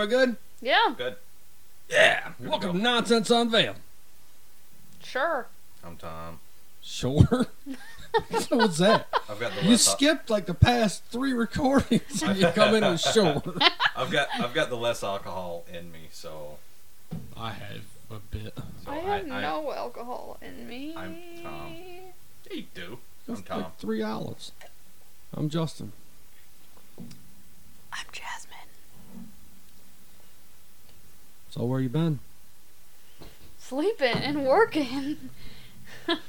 Everybody good? Yeah, Good. Yeah. Good to Welcome go. to Nonsense Unveiled. sure. I'm Tom. Sure. What's that? I've got the You less. skipped like the past three recordings and you come in with sure. I've got I've got the less alcohol in me, so, I have a bit. so I have no alcohol in me. I'm Tom. Yeah, you do. I'm Tom. like three olives. I'm Justin. I'm Jasmine. So where you been? Sleeping and working. That's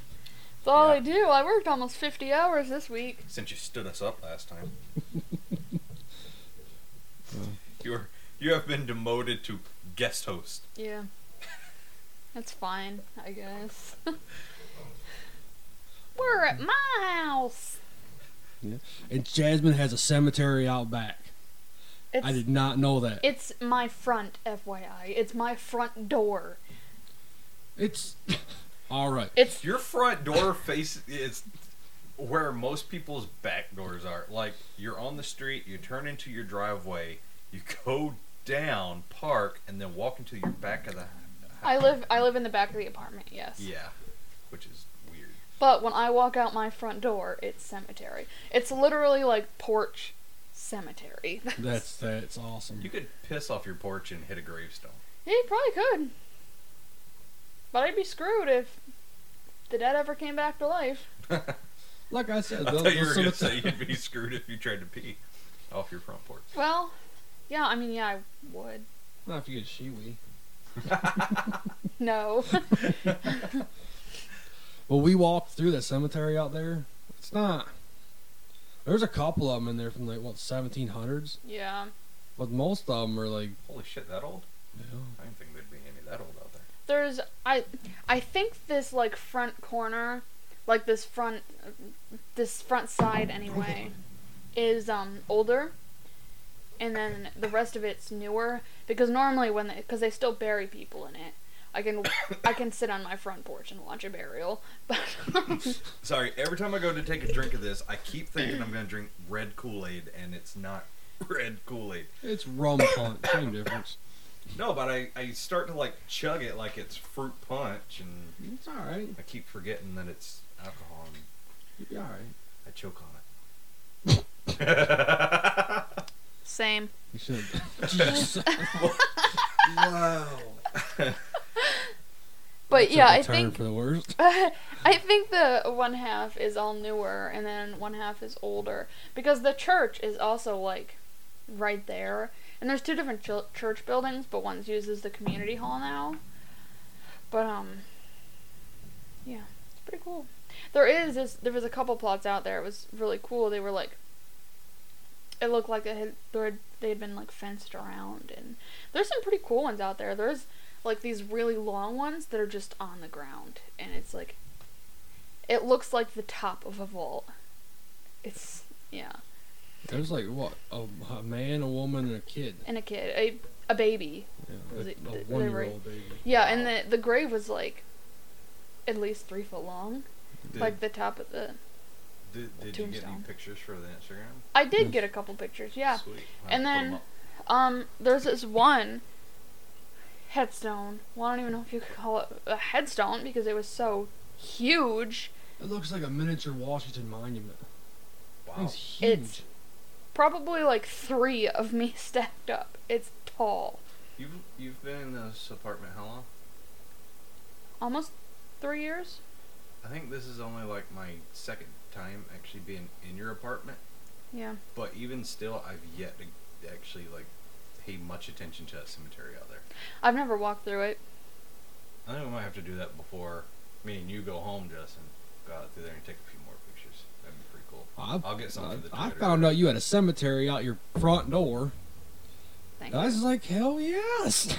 all I do. I worked almost 50 hours this week. Since you stood us up last time, you're you have been demoted to guest host. Yeah. That's fine, I guess. We're at my house. Yeah. And Jasmine has a cemetery out back. It's, I did not know that. it's my front, FYI. It's my front door. It's all right. It's Your front door face It's where most people's back doors are. Like you're on the street, you turn into your driveway, you go down, park, and then walk into your back of the. House. I live I live in the back of the apartment, yes. Yeah, which is weird. But when I walk out my front door, it's cemetery. It's literally like porch cemetery. That's that's awesome. You could piss off your porch and hit a gravestone. Yeah, you probably could. But I'd be screwed if the dead ever came back to life. Like I said, I thought you were gonna say you'd be screwed if you tried to pee off your front porch. Well, yeah, I mean, yeah, I would. Not if you get shiwi. No. Well, we walked through that cemetery out there. It's not. There's a couple of them in there from like what 1700s, yeah. but most of them are like. Holy shit, that old? You I didn't think there'd be any that old out there. There's I I think this like front corner, like this front this front side anyway, is um older. And then the rest of it's newer because normally when they because they still bury people in it. I can I can sit on my front porch and watch a burial, but Sorry, every time I go to take a drink of this, I keep thinking I'm gonna drink red Kool Aid, and it's not red Kool Aid. It's rum punch, same difference. No, but I, I start to like chug it like it's fruit punch, and It's all right. I keep forgetting that it's alcohol, and You'll be all right. I choke on it. same. You should. Jeez. wow. But yeah, I think for the worst. I think the one half is all newer and then one half is older because the church is also like right there. And there's two different chil- church buildings, but one uses the community hall now. But um yeah, it's pretty cool. There is this there was a couple plots out there. It was really cool. They were like it looked like they had, they had been like fenced around and there's some pretty cool ones out there. There's like these really long ones that are just on the ground and it's like it looks like the top of a vault. It's yeah. There's like what a, a man, a woman, and a kid. and a kid a, a baby. Yeah, Was a, it- a they one-year-old baby. yeah and the the grave was like at least three foot long. Did, like the top of the did, did you get any pictures for the Instagram? i did get a couple pictures yeah. Sweet. I'll And then- um there's this one headstone well i don't even know if you could call it a headstone because it was so huge It looks like a miniature Washington monument. wow. It's huge. It's- probably like three of me stacked up it's tall You've you've been in this apartment how long? almost three years I think this is only like my second time actually being in your apartment. yeah But even still, I've yet to actually like pay much attention to that cemetery out there. I've never walked through it. I think we might have to do that before me and you go home, Justin. Go out through there and take a few more pictures. That'd be pretty cool. I've, I'll get some I, for the I found out you had a cemetery out your front door. Thank And I you. was like, hell yes.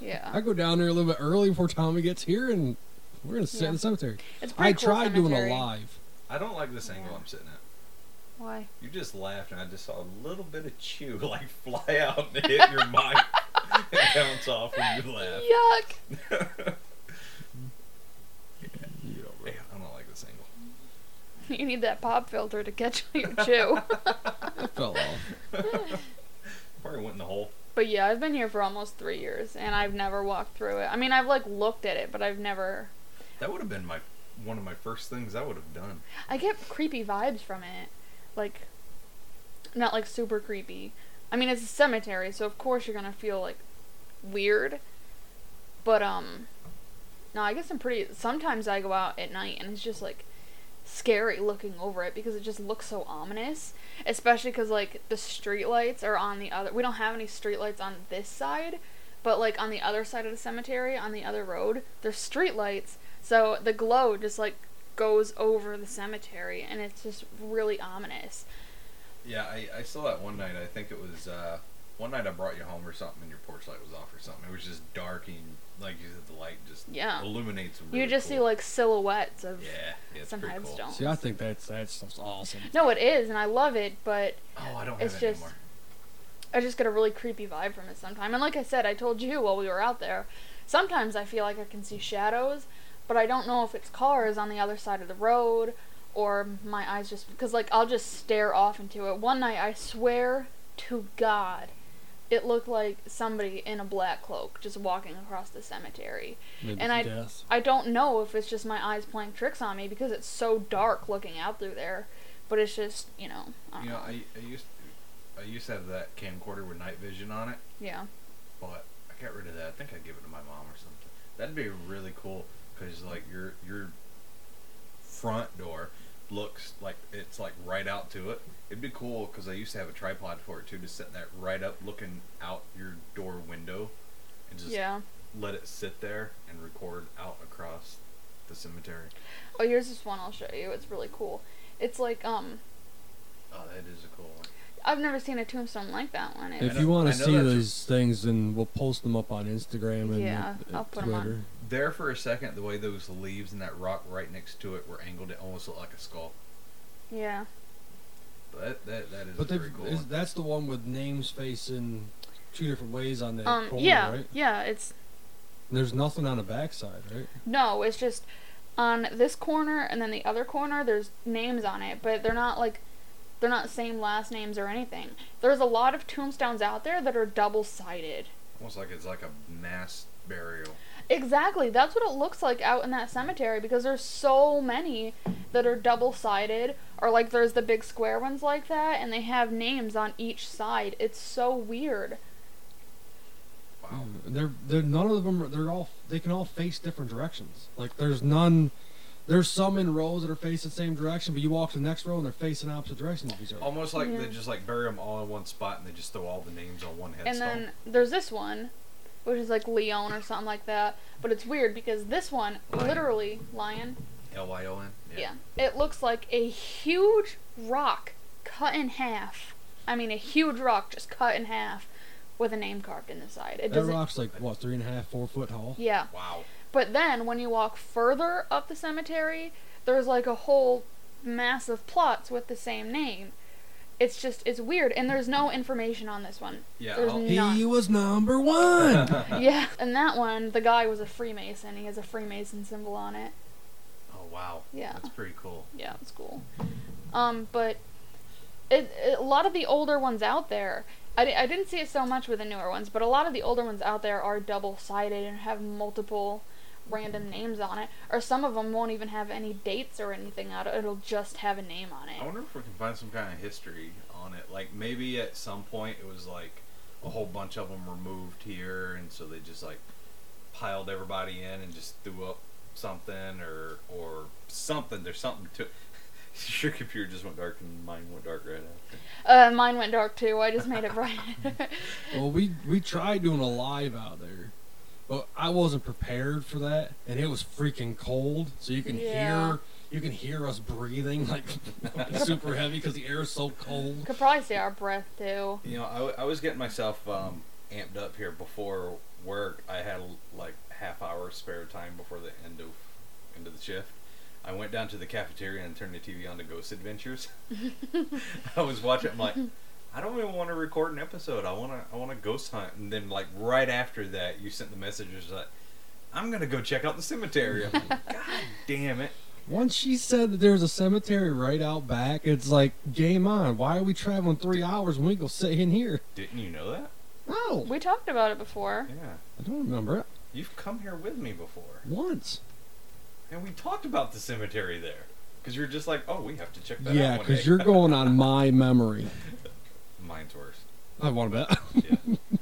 Yeah. I go down there a little bit early before Tommy gets here, and we're gonna sit Yeah. in the cemetery. It's a pretty I cool tried doing a live. I don't like this angle Yeah. I'm sitting at. Why? You just laughed, and I just saw a little bit of chew like fly out and hit your mic and bounce off when you laugh. Yuck! Yeah, I don't like this angle. You need that pop filter to catch your chew. It fell off. Probably went in the hole. but yeah, I've been here for almost three years, and I've never walked through it. I mean, I've like looked at it, but I've never. That would have been my one of my first things I would have done. I get creepy vibes from it, like, not like super creepy. I mean, it's a cemetery, so of course you're gonna feel like weird. But um, no, I guess I'm pretty. Sometimes I go out at night and it's just like scary looking over it because it just looks so ominous. Especially because like the streetlights are on the other. We don't have any streetlights on this side, but like on the other side of the cemetery, on the other road, there's streetlights. So the glow just like goes over the cemetery, and it's just really ominous. Yeah, I, I saw that one night. I think it was uh, one night I brought you home or something, and your porch light was off or something. It was just dark and like you said, the light just Yeah. illuminates. you really just see like silhouettes of yeah, yeah, it's some pretty cool. headstones. See, I think that's that stuff's awesome. No, it is, and I love it, but Oh, I don't It's it just- anymore. I just get a really creepy vibe from it sometimes. And like I said, I told you while we were out there, sometimes I feel like I can see shadows, but I don't know if it's cars on the other side of the road or my eyes just because like I'll just stare off into it. One night, I swear to God, it looked like somebody in a black cloak just walking across the cemetery. Maybe And I- death. I don't know if it's just my eyes playing tricks on me because it's so dark looking out through there, but it's just you know. I don't You know, know. I, I used I used to have that camcorder with night vision on it, yeah. but I got rid of that. I think I gave it to my mom or something. That'd be really cool because like your your front door looks like it's like right out to it. It'd be cool because I used to have a tripod for it too, to set that right up, looking out your door window, and just Yeah. let it sit there and record out across the cemetery. Oh, here's this one I'll show you. It's really cool. It's like um Oh, that is a cool one. I've never seen a tombstone like that one. If you want I to know see that's a- things, then we'll post them up on Instagram and Yeah, uh, I'll put 'em on. Twitter. There for a second, the way those leaves and that rock right next to it were angled, it almost looked like a skull. yeah. But that that, that is But they've- very cool. is, one. that's the one with names facing two different ways on the Um corner, yeah. right? Yeah, it's There's nothing on the backside, right? no, it's just on this corner and then the other corner there's names on it, but they're not like they're not same last names or anything. There's a lot of tombstones out there that are double-sided. Almost like it's like a mass burial. Exactly. That's what it looks like out in that cemetery because there's so many that are double sided or like there's the big square ones like that and they have names on each side. It's so weird. Wow. Mm, they're they're none of them. Are, they're all they can all face different directions. Like there's none. There's some in rows that are facing the same direction, but you walk to the next row and they're facing opposite directions of each other. Almost like Yeah. they just like bury them all in one spot and they just throw all the names on one headstone. And headstone. then there's this one which is like Leon or something like that, but it's weird because this one Lion. literally lion L Y O N. Yeah. It looks like a huge rock cut in half. I mean, a huge rock just cut in half with a name carved in the side. It that doesn't. rock's like what three and a half, four foot tall. Yeah. Wow. But then when you walk further up the cemetery, there's like a whole mass of plots with the same name. It's just it's weird, and there's no information on this one. Yeah. There's He None. was number one. yeah, and that one, the guy was a Freemason. He has a Freemason symbol on it. oh wow. Yeah. That's pretty cool. Yeah, it's cool. Um, but it, it, a lot of the older ones out there, I, I didn't see it so much with the newer ones, but a lot of the older ones out there are double sided and have multiple random names on it, or some of them won't even have any dates or anything on it. It'll just have a name on it. I wonder if we can find some kind of history on it. Like maybe at some point it was like a whole bunch of them were moved here, and so they just like piled everybody in and just threw up something or or something. There's something to. Your computer just went dark and mine went dark right after. Uh, mine went dark too. I just made it bright. well, we we tried doing a live out there, but I wasn't prepared for that, and it was freaking cold. So you can Yeah. hear you can hear us breathing like super heavy because the air is so cold. Could probably see our breath too. You know, I, w- I was getting myself um, amped up here before work. I had like half hour spare time before the end of end of the shift. I went down to the cafeteria and turned the TV on to Ghost Adventures. I was watching. I'm like, I don't even want to record an episode. I want to. I want to ghost hunt. And then like right after that, you sent the messages like, I'm gonna go check out the cemetery. I'm like, God damn it! Once she said that there was a cemetery right out back, it's like game on. Why are we traveling three hours when we go sit in here? Didn't you know that? No, No, We talked about it before. Yeah. I don't remember it You've come here with me before. once. And we talked about the cemetery there. Because you're just like, oh, we have to check that Yeah, out. one because you're going on my memory. Mine's worse. I want to bet. Yeah.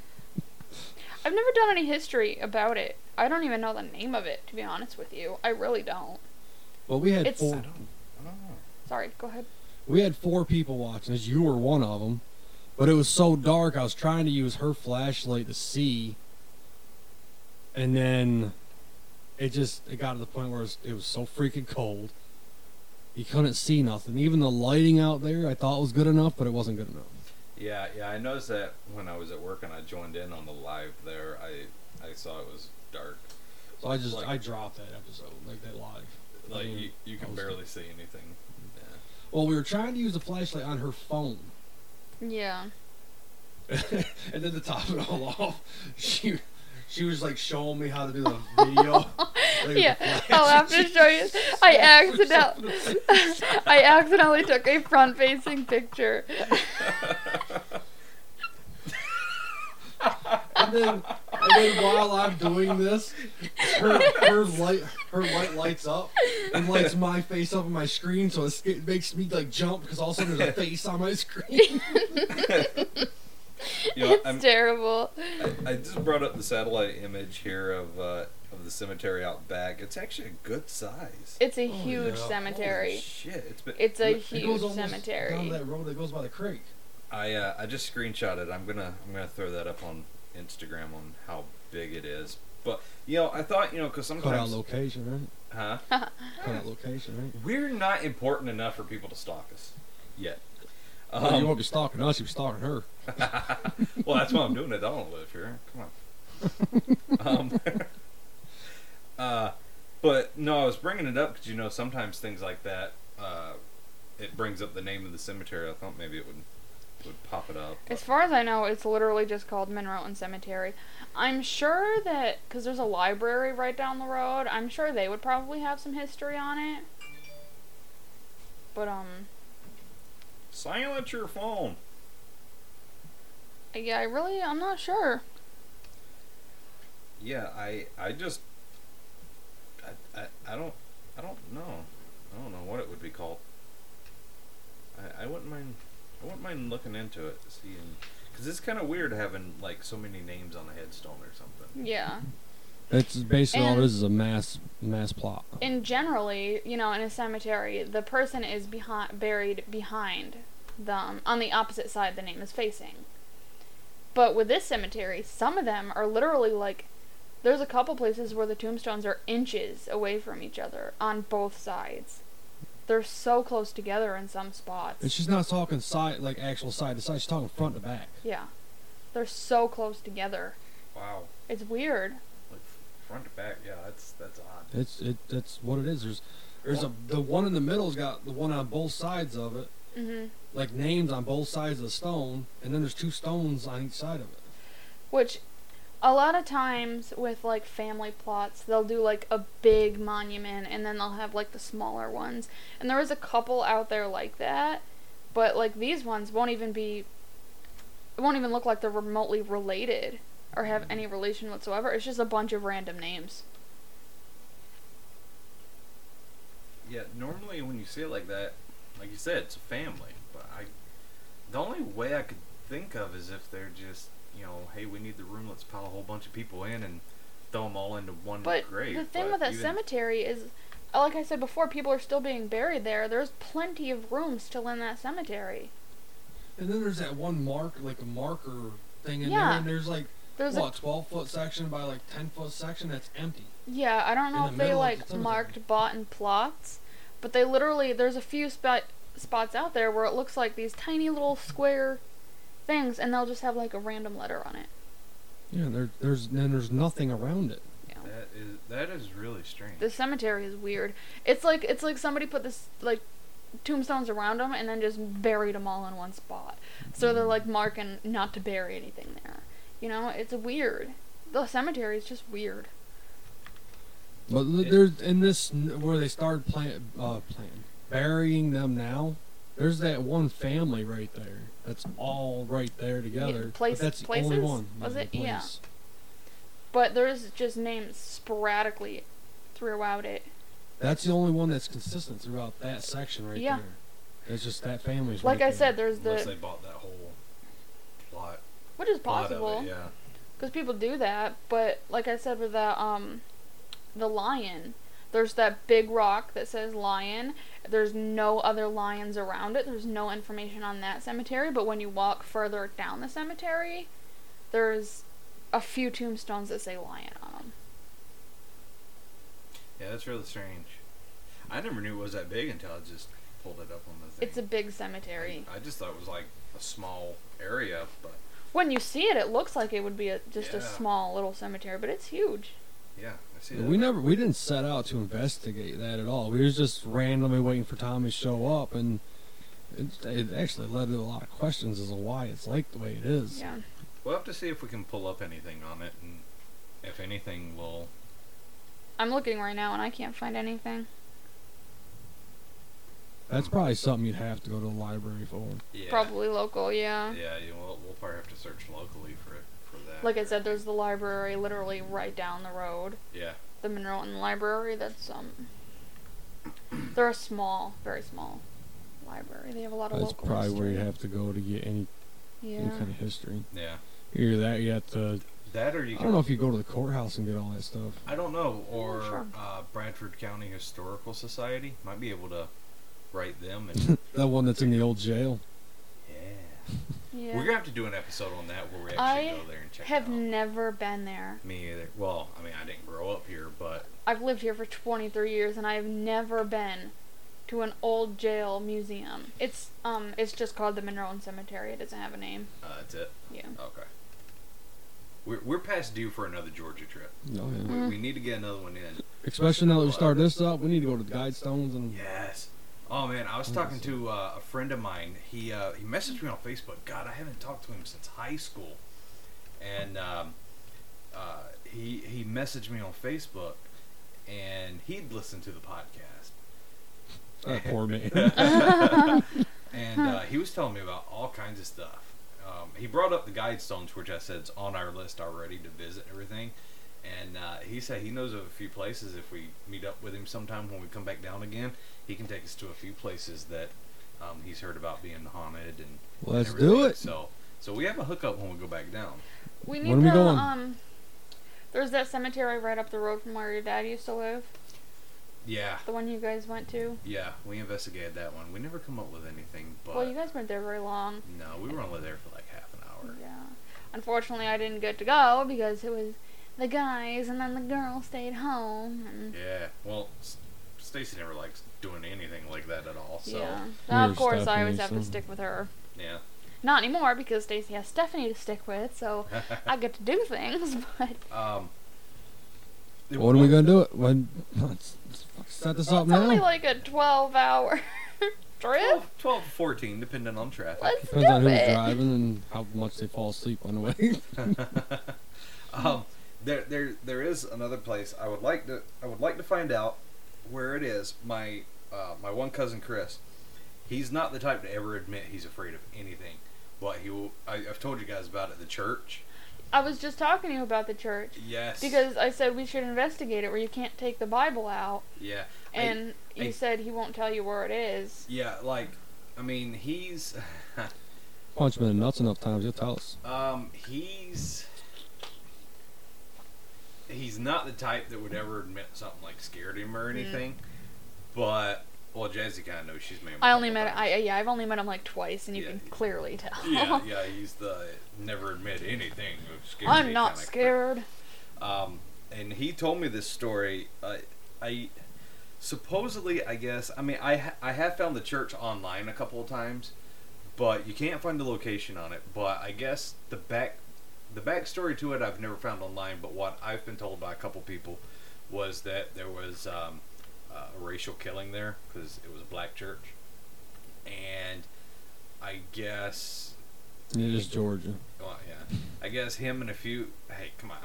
I've never done any history about it. I don't even know the name of it, to be honest with you. I really don't. well, we had It's- I four. don't, I don't know. Sorry, go ahead. We had four people watching this. You were one of them, but it was so dark. I was trying to use her flashlight to see, and then it just it got to the point where it was, it was so freaking cold. You couldn't see nothing. Even the lighting out there, I thought was good enough, but it wasn't good enough. Yeah, yeah, I noticed that when I was at work and I joined in on the live there, I I saw it was dark. So I just Like- I dropped that episode like that live. Like I mean, you, you can was- barely see anything. Yeah. Well, we were trying to use a flashlight on her phone, Yeah. and then to top it all off, she she was like showing me how to do the video. like, with the Yeah, I'll have to show you. I snapped accidentally, herself in the I accidentally took a front-facing picture. And then, and then while I'm doing this, her, her light her light lights up and lights my face up on my screen, so it, it makes me like jump because all of a sudden there's a face on my screen. You know, it's I'm, terrible. I, I just brought up the satellite image here of uh, of the cemetery out back. It's actually a good size. It's a Oh, huge yeah. Holy cemetery. shit! It's been. It's a It huge almost down cemetery. that road that goes by the creek. I uh, I just screenshot it. I'm gonna I'm gonna throw that up on Instagram on how big it is. But you know, I thought you know because Cut out sometimes, location, huh? right? Cut out location, right? We're not important enough for people to stalk us yet. Well, you Um, won't be stalking us, you'll be stalking her. well, that's why I'm doing it. I don't live here. Come on. um, uh, but no, I was bringing it up because you know sometimes things like that, uh, it brings up the name of the cemetery. I thought maybe it would would pop it up. As far as I know, it's literally just called Monroe Cemetery. I'm sure that because there's a library right down the road, I'm sure they would probably have some history on it. But um, Silence your phone. yeah, I really, I'm not sure. Yeah, I I just I, I, I don't I don't know I don't know what it would be called. I, I wouldn't mind I wouldn't mind looking into it seeing because it's kind of weird having like so many names on a headstone or something. Yeah. It's basically all And- it is is a mass mass plot. And generally, you know, in a cemetery, the person is behind, buried behind them, on the opposite side the name is facing. But with this cemetery, some of them are literally like, there's a couple places where the tombstones are inches away from each other on both sides. They're so close together in some spots. And she's not talking side like actual side to side, she's talking front to back. yeah. They're so close together. Wow, It's weird. like front to back, yeah, that's that's odd. It's it that's what it is. There's there's a the one in the middle's got the one on both sides of it, hmm like names on both sides of the stone, and then there's two stones on each side of it. Which, a lot of times with like family plots, they'll do like a big monument and then they'll have like the smaller ones. And there is a couple out there like that, but like these ones won't even be. It won't even look like they're remotely related or have mm-hmm. any relation whatsoever. It's just a bunch of random names. Yeah, normally when you see it like that, like you said, it's a family. But I, the only way I could think of is if they're just, you know, hey, we need the room, let's pile a whole bunch of people in and throw them all into one But grave. the thing But with that cemetery is, like I said before, people are still being buried there. There's plenty of room still in that cemetery. And then there's that one mark, like a marker thing in Yeah. there, and there's like There's a twelve foot section by like ten foot section that's empty. Yeah, I don't know in if they like the marked bought and plots, but they literally there's a few spot spots out there where it looks like these tiny little square things, and they'll just have like a random letter on it. Yeah, there there's then there's nothing around it. Yeah. That is that is really strange. The cemetery is weird. It's like it's like somebody put this like tombstones around them and then just buried them all in one spot. So they're like marking not to bury anything there. You know, it's weird. The cemetery is just weird. But there's in this where they started plant uh playing burying them now. There's that one family right there. That's all right there together. but place- that's the places? only one. Was the it? Yeah. But there's just names sporadically throughout it. That's the only one that's consistent throughout that section right Yeah. there. It's just that family's Like right I there. said, there's the. Unless they bought that whole plot. which is possible. it, yeah. because people do that. But like I said with the um, the lion, there's that big rock that says lion. There's no other lions around it. There's no information on that cemetery. But when you walk further down the cemetery, there's a few tombstones that say lion on them. Yeah, that's really strange. I never knew it was that big until I just pulled it up on the thing. It's a big cemetery. I just thought it was like a small area, but When you see it, it looks like it would be a, just a small little cemetery, but it's huge. Yeah, I see that. we never we didn't set out to investigate that at all. We was just randomly waiting for Tommy to show up, and it, it actually led to a lot of questions as to why it's like the way it is. Yeah. We'll have to see if we can pull up anything on it, and if anything, we'll. I'm looking right now and I can't find anything. That's probably something you'd have to go to the library for. Yeah. Probably local, yeah. Yeah, you will, we'll probably have to search locally for it for that. Like I said, there's the library literally right down the road. Yeah. The Mineral and Library. That's um. They're a small, very small library. They have a lot of That's local probably where you have to go to get any, Yeah. any kind of history. Yeah. Either that, you have to. That or you I don't know if you go to the courthouse and get all that stuff. I don't know. Or sure. uh, Bradford County Historical Society might be able to write them and. That one that's in the old jail. Yeah. Yeah. We're gonna have to do an episode on that where we actually I go there and check have it out. I have never been there. Me either. Well, I mean, I didn't grow up here, but I've lived here for 23 years and I have never been to an old jail museum. It's um it's just called the Monroe Cemetery. It doesn't have a name. uh, that's it. Yeah. Okay. We're we're past due for another Georgia trip. No, yeah. Mm. We, we need to get another one in. Especially now that we start this up, we need to go to the Guidestones and Yes. Oh man, I was talking to uh, a friend of mine. He uh, he messaged me on Facebook. God, I haven't talked to him since high school, and um, uh, he he messaged me on Facebook, and he'd listened to the podcast. that poor man. and uh, he was telling me about all kinds of stuff. Um, he brought up the Guidestones, which I said is on our list already to visit and everything. And uh, he said he knows of a few places. If we meet up with him sometime when we come back down again, he can take us to a few places that um, he's heard about being haunted and. and Let's do it. So, so we have a hookup when we go back down. We When need are we to going? um there's that cemetery right up the road from where your dad used to live. Yeah, The one you guys went to. yeah, we investigated that one. We never come up with anything, but well, you guys weren't there very long. no, we were only there for like half an hour. Yeah. Unfortunately, I didn't get to go because it was the guys and then the girl stayed home and Yeah, well, S- Stacy never likes doing anything like that at all. So yeah. You're Now, of course, I always Stephanie, have to stick with her. yeah. Not anymore because Stacy has Stephanie to stick with, so I get to do things. But um. when are we gonna do it? When let's, let's set this up it's only like a twelve-hour trip. 12, 12 to 14, depending on traffic. Let's Depends do on who's it. driving and how much they fall asleep on the way. um, there, there, there is another place I would like to. I would like to find out where it is. My, uh, my one cousin Chris. He's not the type to ever admit he's afraid of anything. But he will. I, I've told you guys about it. The church. I was just talking to you about the church Yes. because I said we should investigate it where you can't take the Bible out, Yeah. I- and you I- said he won't tell you where it is. yeah. Like, I mean, he's. Punch him in the nuts enough times, he'll tell us. Um, he's he's not the type that would ever admit something like scared him or anything. But well, Jazzy kind of knows she's made. I only met times. I yeah I've only met him like twice, and you Yeah. can clearly tell. yeah, yeah, he's the never admit anything. I'm not scared. Um, and he told me this story. Uh, I supposedly, I guess, I mean, I ha- I have found the church online a couple of times, but you can't find the location on it. But I guess the back the backstory to it I've never found online. But what I've been told by a couple people was that there was um, uh, a racial killing there because it was a black church, and I guess It is Georgia. well, yeah. I guess him and a few. Hey, come on.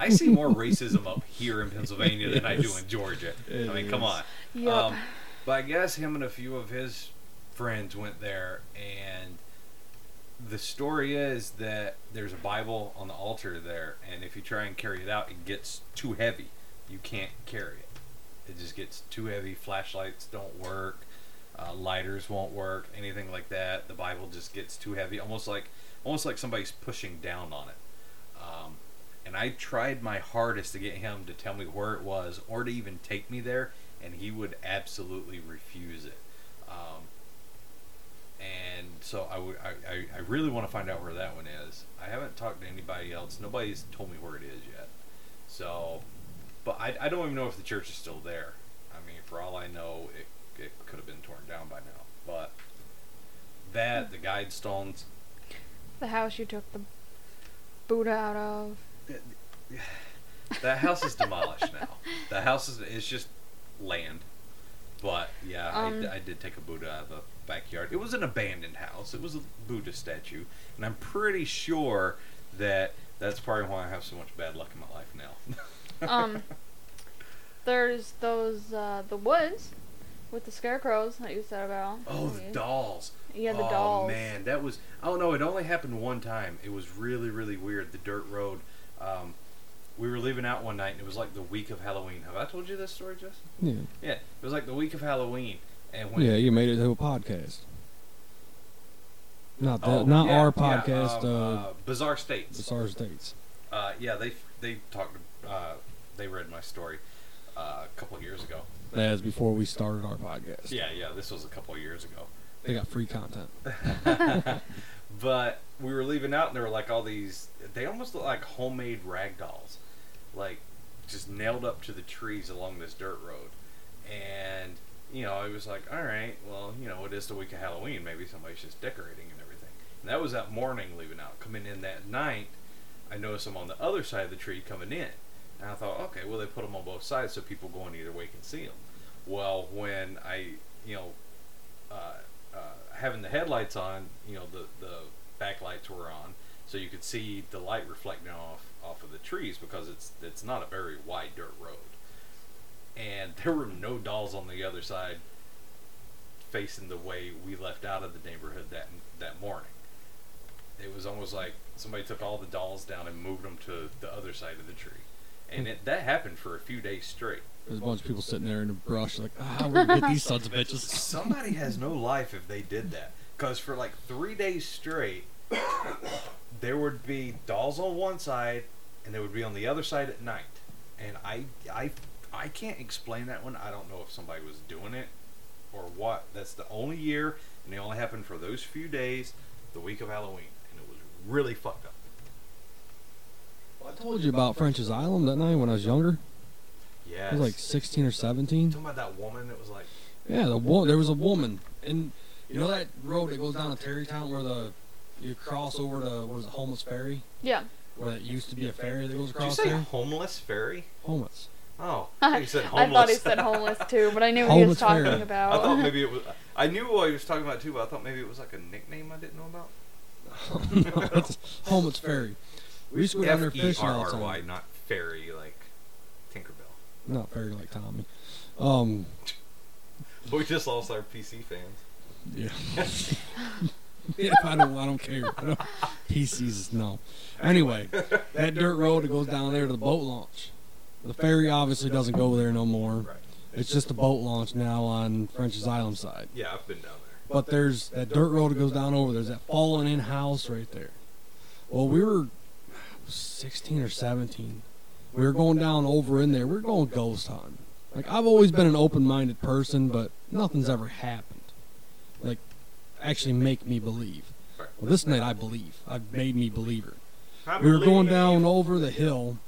I, I see more racism up here in Pennsylvania than I do in Georgia. It I mean, come on. Yep. Um, but I guess him and a few of his friends went there, and the story is that there's a Bible on the altar there, and if you try and carry it out, it gets too heavy. You can't carry it. It just gets too heavy. Flashlights don't work. Uh, lighters won't work. Anything like that. The Bible just gets too heavy. Almost like almost like somebody's pushing down on it. Um, and I tried my hardest to get him to tell me where it was or to even take me there, and he would absolutely refuse it. Um, and so I I, I, I really want to find out where that one is. I haven't talked to anybody else. Nobody's told me where it is yet. So, but I, I don't even know if the church is still there. I mean, for all I know, it, it could have been torn down by now. But that, hmm. the guide stones, The house you took the Buddha out of. that house is demolished now. The house is it's just land. But yeah, Um, I I did take a Buddha out of the backyard. It was an abandoned house. It was a Buddha statue, and I'm pretty sure that that's probably why I have so much bad luck in my life now. Um, there's those uh, the woods with the scarecrows that you said about. oh, the dolls. Yeah, the dolls. oh, dolls. man, that was. Oh no, it only happened one time. It was really, really weird. The dirt road. Um, we were leaving out one night, and it was like the week of Halloween. Have I told you this story, Jess? Yeah. Yeah, it was like the week of Halloween, and when Yeah, you made it to a podcast. Not that, Oh, not yeah, our yeah, podcast. um, uh, uh, Bizarre States. Bizarre States. Uh, yeah, they they talked. Uh, they read my story uh, a couple years ago. That is before we started our podcast. Yeah, yeah, this was a couple years ago. They got free content. but we were leaving out, and there were like all these. They almost look like homemade rag dolls, like just nailed up to the trees along this dirt road. And you know, I was like, all right, well, you know, it is the week of Halloween. Maybe somebody's just decorating and everything. And that was that morning leaving out. Coming in that night, I noticed them on the other side of the tree coming in. And I thought, okay, well, they put them on both sides so people going either way can see them. Well, when I, you know, uh, uh, having the headlights on, you know, the the backlights were on, so you could see the light reflecting off off of the trees because it's it's not a very wide dirt road, and there were no dolls on the other side facing the way we left out of the neighborhood that that morning. It was almost like somebody took all the dolls down and moved them to the other side of the tree, and it, that happened for a few days straight. There's a bunch of people sitting there in the brush, like, ah, we're gonna get these sons of bitches. Somebody has no life if they did that. Because for like three days straight, there would be dolls on one side, and they would be on the other side at night. And I, I, I can't explain that one. I don't know if somebody was doing it or what. That's the only year, and it only happened for those few days, the week of Halloween, and it was really fucked up. Well, I told you about French Azilum that night when I was younger. Yeah, I was like 16 or 17. talking about that woman that was like, Yeah, the wo- there was a woman, and you know that road that goes down to Terrytown where the you cross over to what is it, Homets Ferry, Yeah. Where it used to be a ferry that goes did you across say there. homeless fairy? Homeless. Oh, I thought you said I homeless. thought he said homeless too, but I knew what he was Homeless talking fairy. about. I thought maybe it was. I knew what he was talking about too, but I thought maybe it was like a nickname I didn't know about. no, it's Homets Ferry. We used to go down there F E fishing R all the R Y, time. not fairy like Tinkerbell. Not fairy like Tommy. Um, We just lost our PC fans. yeah. yeah, I don't. I don't care. I don't, PCs, no. Anyway, that dirt road that goes down there to the boat launch. The ferry obviously doesn't go there no more. Right. It's just a boat launch now on French Azilum side. Yeah, I've been down there. But there's that dirt road that goes down over. There's that fallen in house right there. Well, we were 16 or 17. We were going down over in there. We are going ghost hunting. Like I've always been an open-minded person, but nothing's ever happened. Like actually make me believe. Well, this night I believe. I've made me believer. We were going down over the hill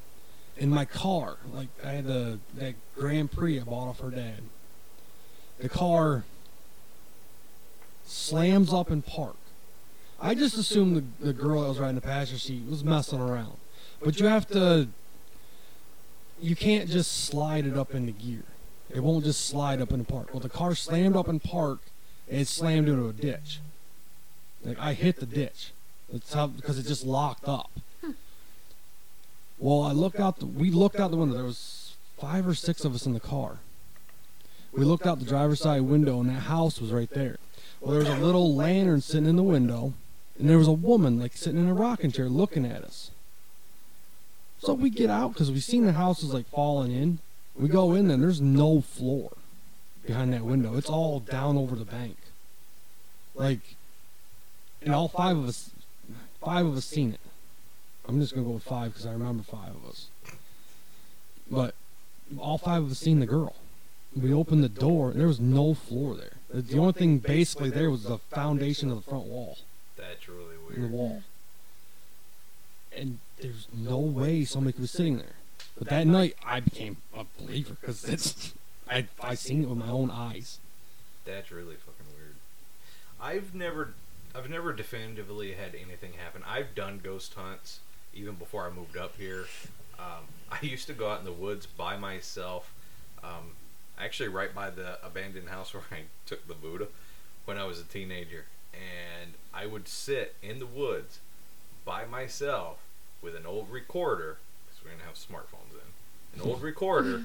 in my car. Like I had the that Grand Prix I bought off her dad. The car slams up in park. I just assumed the, the girl that was riding the passenger seat was messing around. But you have to you can't just slide it up into gear. It won't just slide up into park. Well the car slammed up in park it slammed into a ditch. Like I hit the ditch. Because it just locked up. Well, I looked out. The, we looked out the window. There was five or six of us in the car. We looked out the driver's side window, and that house was right there. Well, there was a little lantern sitting in the window, and there was a woman like sitting in a rocking chair looking at us. So we get out because we seen the house was like falling in. We go in and there's no floor behind that window. It's all down over the bank. Like, and all five of us, five of us seen it. I'm just gonna go with five because I remember five of us. But all five of us seen the girl. We opened the door, and there was no floor there. The- The only thing basically there was the foundation of the front wall, That's really in the weird. wall. And there's no way somebody was sitting there. But that night, I became a believer because it's I I seen it with my own eyes. That's really fucking weird. I've never, I've never definitively had anything happen. I've done ghost hunts even before I moved up here. Um, I used to go out in the woods by myself. Um, actually, right by the abandoned house where I took the Buddha when I was a teenager, and I would sit in the woods by myself with an old recorder because we didn't have smartphones then. An old recorder,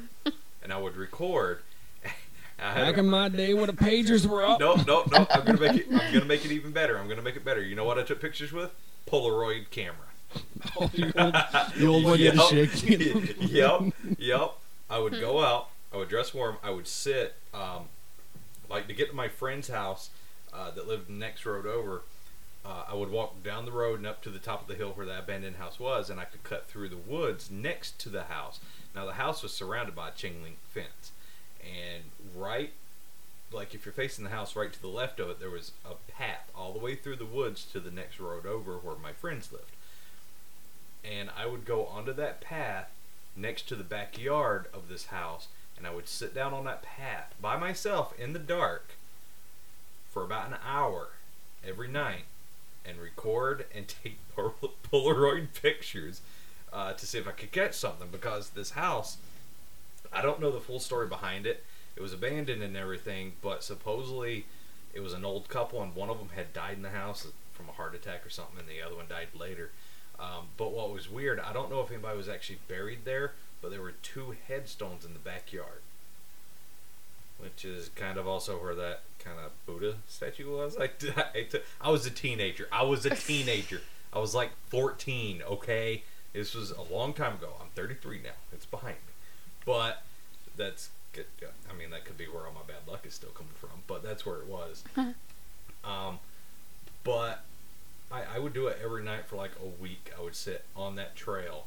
and I would record. I had Back a- in my day when the pagers were up. no, no, no. I'm gonna make it. I'm gonna make it even better. I'm gonna make it better. You know what I took pictures with? Polaroid camera. Oh, the old, old one you shake. yep, yep. I would go out. I would dress warm. I would sit, um, like to get to my friend's house uh, that lived the next road over. Uh, I would walk down the road and up to the top of the hill where that abandoned house was, and I could cut through the woods next to the house. Now the house was surrounded by a chain link fence, and right, like if you're facing the house, right to the left of it, there was a path all the way through the woods to the next road over where my friends lived. And I would go onto that path next to the backyard of this house, and I would sit down on that path by myself in the dark for about an hour every night and record and take Pol- Polaroid pictures uh, to see if I could catch something because this house, I don't know the full story behind it. It was abandoned and everything, but supposedly it was an old couple, and one of them had died in the house from a heart attack or something, and the other one died later. Um, but what was weird, I don't know if anybody was actually buried there, but there were two headstones in the backyard, which is kind of also where that kind of Buddha statue was. I, I, I was a teenager. I was a teenager. I was like 14. Okay, this was a long time ago. I'm 33 now. It's behind me, but that's good. I mean, that could be where all my bad luck is still coming from, but that's where it was. um, but I, I would do it every night for like a week. I would sit on that trail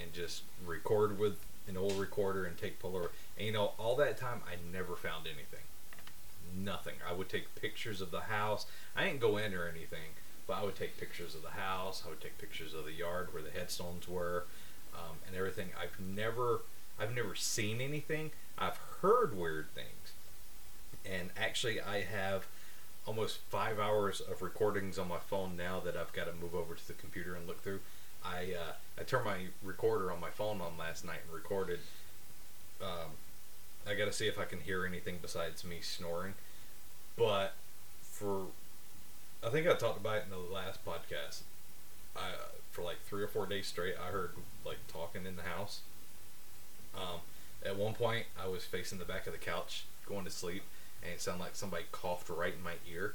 and just record with an old recorder and take Polaroid. And you know, all that time I never found anything. Nothing. I would take pictures of the house. I didn't go in or anything, but I would take pictures of the house. I would take pictures of the yard where the headstones were, um, and everything. I've never, I've never seen anything. I've heard weird things, and actually, I have almost five hours of recordings on my phone now that I've got to move over to the computer and look through. I uh, I turned my recorder on my phone on last night and recorded. Um, I got to see if I can hear anything besides me snoring. But for, I think I talked about it in the last podcast. I for like three or four days straight, I heard like talking in the house. Um, at one point, I was facing the back of the couch going to sleep, and it sounded like somebody coughed right in my ear.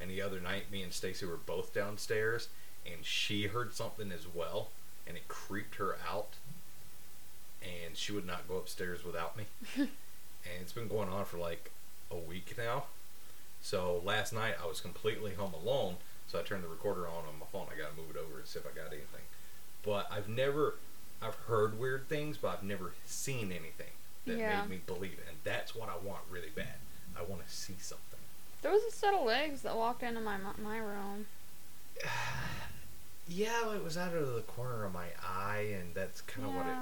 And the other night, me and Stacy were both downstairs, and she heard something as well, and it creeped her out. And she would not go upstairs without me. and it's been going on for like a week now. So last night I was completely home alone, so I turned the recorder on on my phone. I got to move it over and see if I got anything. But I've never, I've heard weird things, but I've never seen anything that Yeah. made me believe it. And that's what I want really bad. I want to see something. There was a set of legs that walked into my my room. Yeah, it was out of the corner of my eye, and that's kind of what it.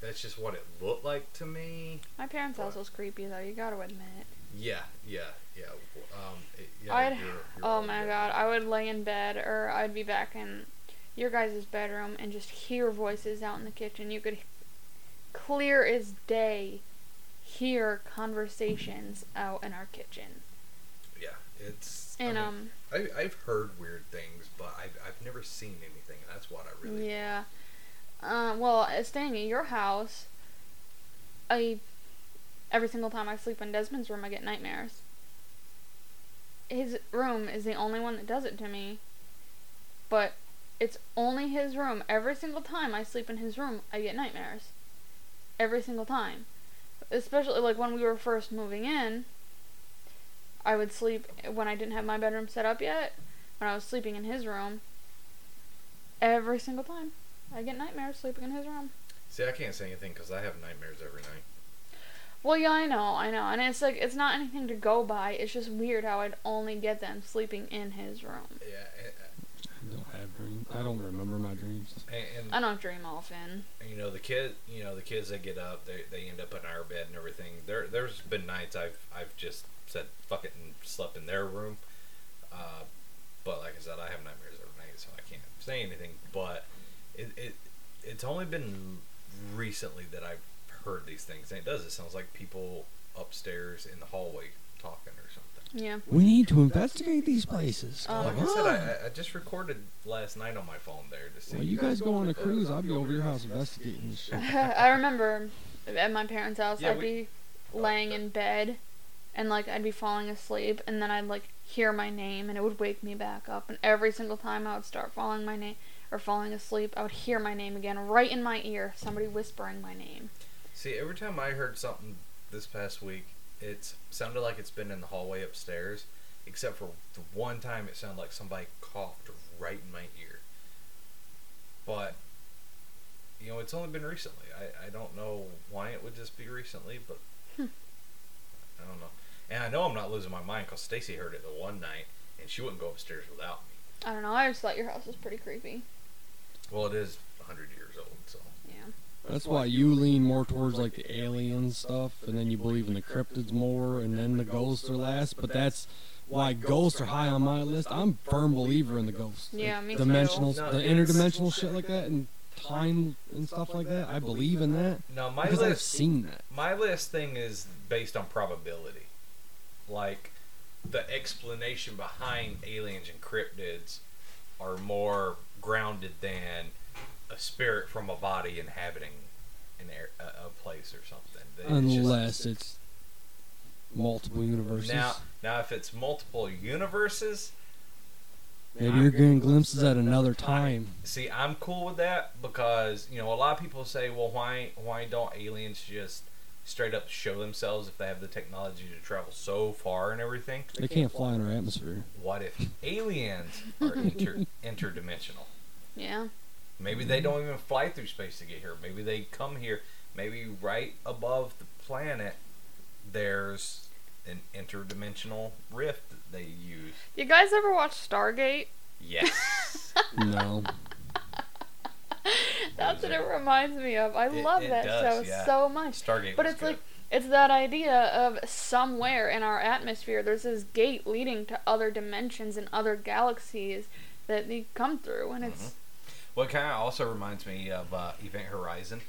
That's just what it looked like to me. My parents' house was creepy though. You gotta admit. Yeah, yeah, yeah. Um, it, yeah I'd, you're- you're oh my god, I would lay in bed or I'd be back in your guys' bedroom and just hear voices out in the kitchen. You could clear as day hear conversations out in our kitchen. Yeah, it's. I And mean, um I, I've heard weird things, but I've, I've never seen anything. That's what I really. yeah. Uh, well, uh, staying at your house, I every single time I sleep in Desmond's room, I get nightmares. his room is the only one that does it to me. But it's only his room. Every single time I sleep in his room, I get nightmares. Every single time. Especially like when we were first moving in, I would sleep when I didn't have my bedroom set up yet. When I was sleeping in his room, every single time, I get nightmares sleeping in his room. See, I can't say anything because I have nightmares every night. Well, yeah, I know, I know, and it's like it's not anything to go by. It's just weird how I'd only get them sleeping in his room. Yeah, I don't have dreams. I don't remember my dreams. and, and, I don't dream often. you know the kid, you know the kids that get up, they, they end up in our bed and everything. There there's been nights I've I've just said fuck it and slept in their room. Uh, but like I said, I have nightmares every night, so I can't say anything. But it, it it's only been recently that I've heard these things, and it does. It sounds like people upstairs in the hallway talking or something. Yeah. We need to investigate these places. Um, Like I said, I, I- I just recorded last night on my phone there to see. well, you guys go on a cruise. I'll be over your house investigating this shit. I remember at my parents' house, Yeah, I'd we- be laying in bed, and like I'd be falling asleep, and then I'd like hear my name, and it would wake me back up. And every single time I would start falling my name or falling asleep, I would hear my name again, right in my ear, somebody whispering my name. See, every time I heard something this past week, it sounded like it's been in the hallway upstairs, except for the one time it sounded like somebody coughed right in my ear. But, you know, it's only been recently. I, I don't know why it would just be recently, but Hmm. I don't know. And I know I'm not losing my mind because Stacy heard it the one night, and she wouldn't go upstairs without me. I don't know. I just thought your house was pretty creepy. Well, it is 100 years old, so. Yeah. That's why you lean more towards like the alien stuff, and then you believe in the cryptids more, and then the ghosts are last. But that's why ghosts are high on my list. I'm a firm believer in the ghosts. Yeah, me. Dimensional, No, the interdimensional shit like that, and time and stuff like that. I believe in that Now, my because I've seen that. My list thing is based on probability. Like the explanation behind aliens and cryptids are more grounded than a spirit from a body inhabiting an air, a, a place or something. It's just- Unless it's multiple universes. now, now if it's multiple universes, Maybe you're getting glimpses at another time. see, I'm cool with that because you know a lot of people say, well, why why don't aliens just straight up show themselves if they have the technology to travel so far and everything? They can't fly in our atmosphere. What if aliens are inter interdimensional? Yeah. Maybe they don't even fly through space to get here. Maybe they come here. Maybe right above the planet, there's an interdimensional rift that they use. You guys ever watch Stargate? Yes. No. That's what it reminds me of. I It- love it that does, show yeah. so much. Stargate But was it's good. like it's that idea of somewhere in our atmosphere there's this gate leading to other dimensions and other galaxies that they come through and it's Well, it kind of also reminds me of uh, Event Horizon.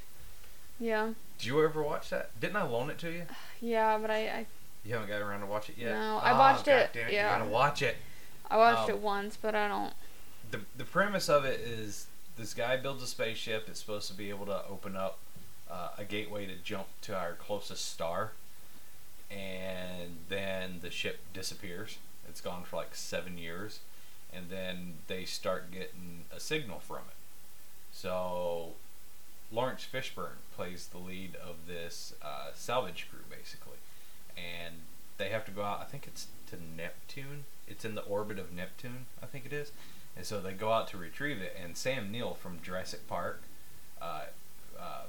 yeah. Did you ever watch that? Didn't I loan it to you? Yeah, but I I, You haven't got around to watch it yet. No, I Oh, watched God it, it, yeah. You gotta watch it. I watched Um, it once, but I don't the the premise of it is this guy builds a spaceship. It's supposed to be able to open up uh, a gateway to jump to our closest star, and then the ship disappears. It's gone for like seven years, and then they start getting a signal from it. So Laurence Fishburne plays the lead of this uh, salvage crew, basically, and they have to go out. I think it's to Neptune. It's in the orbit of Neptune, I think it is. And so they go out to retrieve it. And Sam Neill from Jurassic Park uh, uh,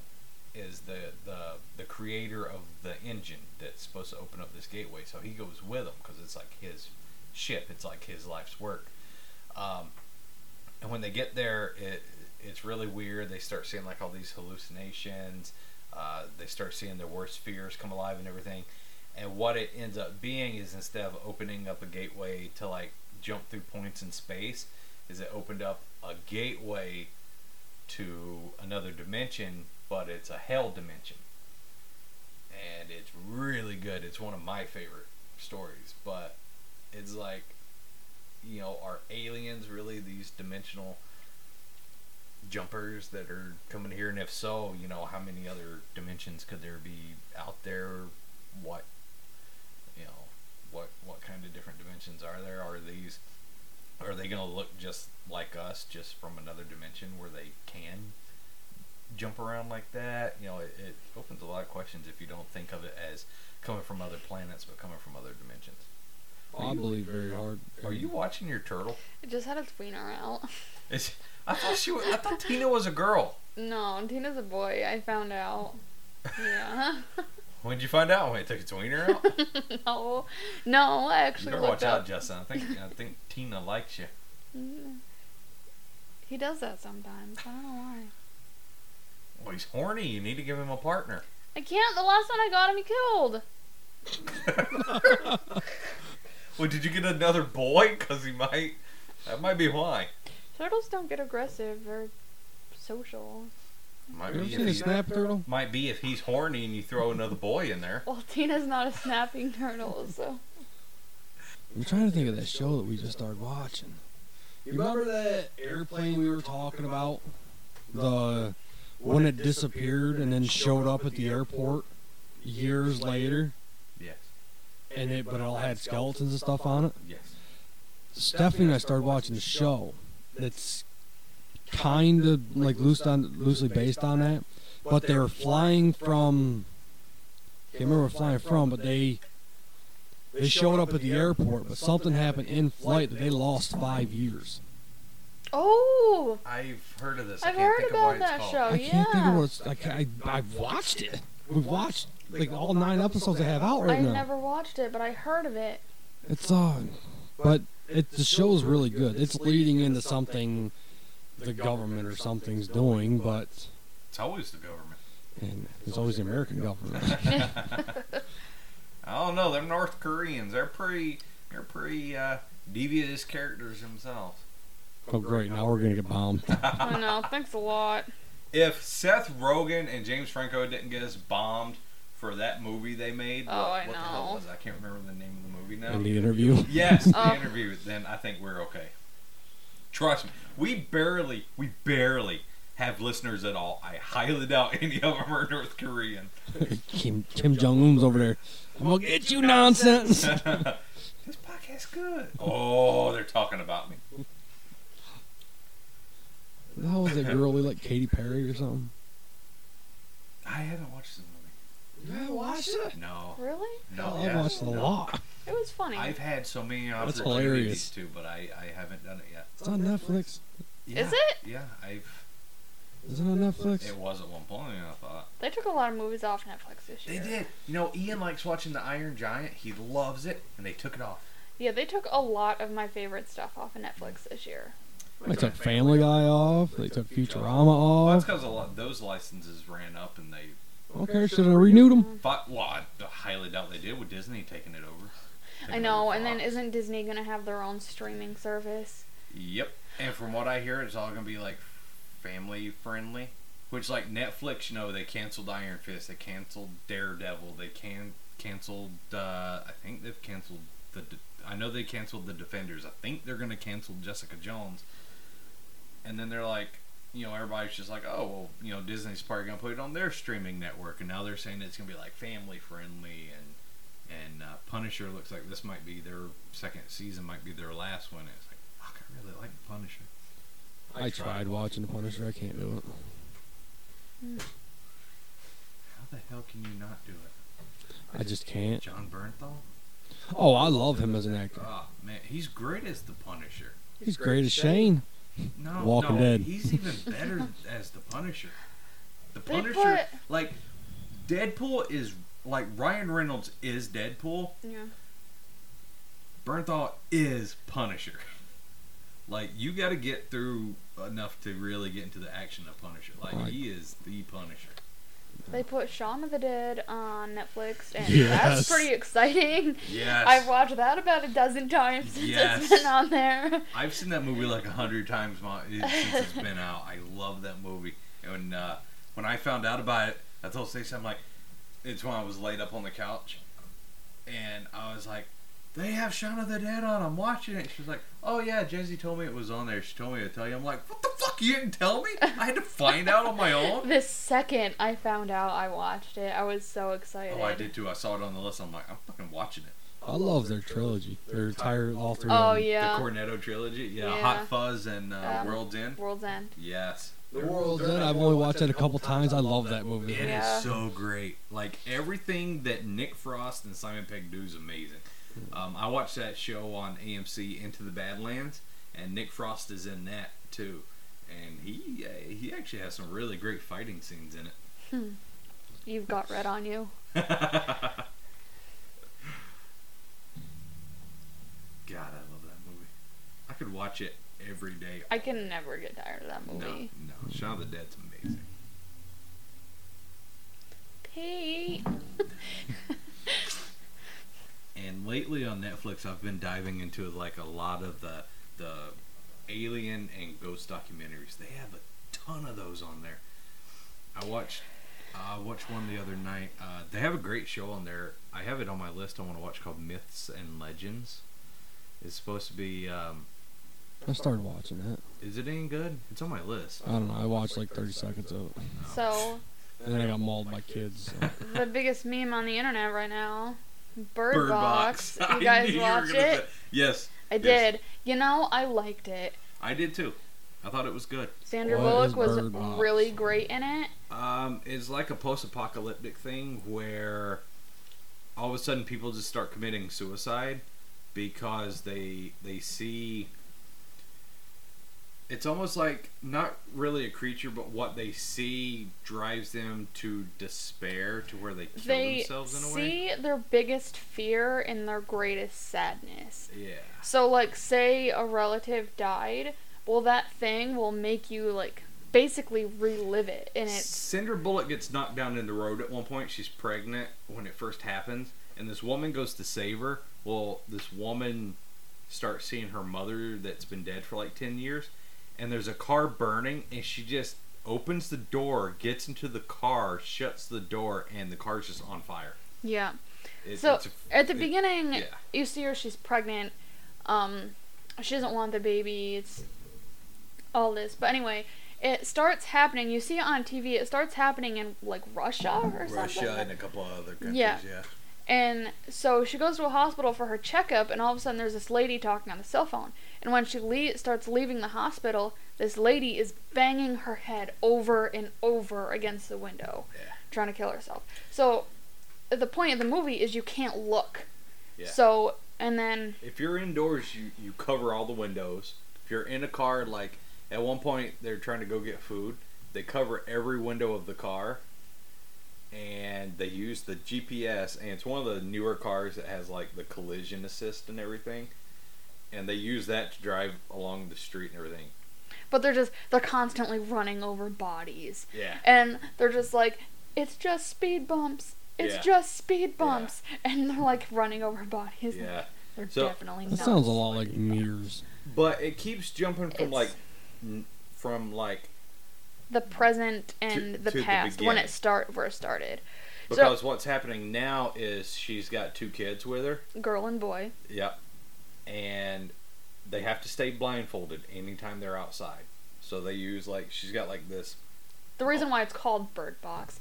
is the, the the creator of the engine that's supposed to open up this gateway. So he goes with them because it's like his ship. It's like his life's work. Um, and when they get there, it it's really weird. They start seeing like all these hallucinations. Uh, they start seeing their worst fears come alive and everything. And what it ends up being is instead of opening up a gateway to like jump through points in space, is it opened up a gateway to another dimension, but it's a hell dimension. And it's really good. It's one of my favorite stories, but it's like you know, are aliens really these dimensional jumpers that are coming here? And if so, you know, how many other dimensions could there be out there? What, you know, what what kind of different dimensions are there? Are these are they gonna look just like us, just from another dimension where they can jump around like that? You know, it, it opens a lot of questions if you don't think of it as coming from other planets, but coming from other dimensions. I believe very hard. Are you watching your turtle? It just had its wiener out. Is, I thought she was, I thought Tina was a girl. No, Tina's a boy. I found out. Yeah. When did you find out when it took its wiener out? no, no. I You actually better looked watch out. Justin. I think I think Tina likes you. Mm. He does that sometimes. I don't know why. Well, he's horny. You need to give him a partner. I can't. The last one I got him, he killed. Well, did you get another boy? Because he might. That might be why. Turtles don't get aggressive or social. Might be, if a he, snap turtle? might be if he's horny and you throw another boy in there. Well, Tina's not a snapping turtle, so. I'm trying to think of that show that we just started watching. You remember that airplane we were talking about? The one that disappeared and then showed up at the airport years later, Yes. And it but it all had skeletons and stuff on it. Yes. Stephanie and I started watching the show that's kind of like loose on, loosely based on that, but they were flying from. Can't remember where flying from, but they they showed up at the airport, but something happened in flight that they lost five years. Oh! I've heard of this. I've I can't heard think about of what that it's show. called. I can't think of yeah. what it's. I, I I've watched it. We've watched like all nine episodes they have out right now. I now. never watched it, but I heard of it. It's on, but it the show is really good. It's leading into something the government or something's doing, but It's always the government. and it's always the American government. I don't know. Them North Koreans, they're pretty, they're pretty uh, devious characters themselves. oh great, now we're gonna get bombed. I know. Thanks a lot. If Seth Rogen and James Franco didn't get us bombed for that movie they made, Oh, what, I what the hell was it? I can't remember the name of the movie now. In the interview, Yes, the Oh. interview. Then I think we're okay. Trust me, we barely, we barely have listeners at all. I highly doubt any of them are North Korean. Kim Kim Jong Un's over there. I'm gonna get you nonsense. this podcast's good. Oh, they're talking about me. How was that girl like Katy Perry or something? I haven't watched the movie. Yeah, watch it. No, Really? no, I yeah, watched a no. lot. It was funny. I've had so many That's opportunities hilarious. to, but I, I haven't done it yet. It's on Netflix. Yeah, Is it? Yeah, I've. Is it on Netflix? It was at one point. I thought They took a lot of movies off Netflix this year. they year. did. You know, Ian likes watching the Iron Giant. He loves it, and they took it off. Yeah, they took a lot of my favorite stuff off of Netflix this year. They took Family Guy off. They took Futurama Well, that's off. because a lot those licenses ran up, and they. Okay, should have renewed them. Thought, well, I highly doubt they did with Disney taking it over. I know, over and then isn't Disney gonna have their own streaming service? Yep. And from what I hear, it's all gonna be like family friendly. Which like Netflix, you know, they canceled Iron Fist, they canceled Daredevil, they can canceled. Uh, I think they've canceled the. De- I know they canceled the Defenders. I think they're gonna cancel Jessica Jones. And then they're like, you know, everybody's just like, oh well, you know, Disney's probably gonna put it on their streaming network, and now they're saying it's gonna be like family friendly and. And uh, Punisher looks like this might be their second season, might be their last one. It's like, fuck, I really like Punisher. I tried watching The Punisher. I can't do it. How the hell can you not do it? I just can't. Jon Bernthal? Oh, I love him as an actor. Oh man, he's great as the Punisher. He's great as Shane. No, Walking no, Dead. He's even better as the Punisher. The Punisher, put- like Deadpool, is like Ryan Reynolds is Deadpool. Yeah. Bernthal is Punisher. Like you got to get through enough to really get into the action of Punisher. Like Right. he is the Punisher. They put Shaun of the Dead on Netflix, and Yes. that's pretty exciting. Yes, I've watched that about a dozen times since Yes. it's been on there. I've seen that movie like a hundred times since it's been out. I love that movie. And uh, when I found out about it, I told Stacey, I'm like, it's when I was laid up on the couch, and I was like, they have Shaun of the Dead on. I'm watching it. She's like, oh yeah, Jesse told me it was on there. She told me to tell you. I'm like, what the fuck? You didn't tell me? I had to find out on my own. The second I found out I watched it, I was so excited. Oh, I did too. I saw it on the list. I'm like, I'm fucking watching it. I love their trilogy. Their entire all three. Oh of them. yeah. The Cornetto trilogy, yeah, Yeah. Hot Fuzz and uh, Um, World's End. World's End. Yes. The World's End. I've only watched it a couple times. I love that It movie. is so great. Like everything that Nick Frost and Simon Pegg do is amazing. Um, I watched that show on AMC Into the Badlands, and Nick Frost is in that too. And he uh, he actually has some really great fighting scenes in it. Hmm. You've got red on you. God, I love that movie. I could watch it every day. I can never get tired of that No, movie. no, Shaun of the Dead's amazing. Pete. And lately on Netflix, I've been diving into like a lot of the the alien and ghost documentaries. They have a ton of those on there. I watched I watched one the other night. Uh, they have a great show on there. I have it on my list. I want to watch called Myths and Legends. It's supposed to be. Um, I started watching it. is it any good? It's on my list. I don't know. I watched like 30 seconds of it, So and then I got mauled by kids. So. the biggest meme on the internet right now, Bird, Bird Box. I You guys you were watch gonna it? say- Yes, I yes. did. You know, I liked it. I did too. I thought it was good. Sandra What Bullock was Box? really great in it. Um, it's like a post-apocalyptic thing where all of a sudden people just start committing suicide because they they see. It's almost like not really a creature, but what they see drives them to despair to where they kill They themselves in a way. see their biggest fear and their greatest sadness. Yeah. So, like, say a relative died, well, that thing will make you, like, basically relive it. And it's. Sandra Bullock gets knocked down in the road at one point. She's pregnant when it first happens, and this woman goes to save her. Well, this woman starts seeing her mother that's been dead for like 10 years, and there's a car burning, and she just opens the door, gets into the car, shuts the door, and the car's just on fire. Yeah. It- So, a- at the it- beginning, yeah. you see her, she's pregnant. Um, she doesn't want the baby. It's all this. But anyway, it starts happening. You see it on TV. It starts happening in, like, Russia or something. Russia and a couple of other countries, Yeah. And so she goes to a hospital for her checkup, and all of a sudden there's this lady talking on the cell phone. And when she le- starts leaving the hospital, this lady is banging her head over and over against the window, Yeah. trying to kill herself. So the point of the movie is you can't look. Yeah. So and then if you're indoors, you you cover all the windows. If you're in a car, like at one point they're trying to go get food, they cover every window of the car, and they use the GPS. And it's one of the newer cars that has like the collision assist and everything, and they use that to drive along the street and everything. but they're just they're constantly running over bodies. Yeah. And they're just like it's just speed bumps. It's Yeah. just speed bumps. And they're like running over bodies. Yeah. They're So- definitely That nuts. sounds a lot like mirrors. But it keeps jumping from It's- like from like the present and the to the past when it start first started. because what's happening now is she's got two kids with her. Girl and boy. Yep. And they have to stay blindfolded anytime they're outside. So they use like she's got like this. The reason why it's called Bird Box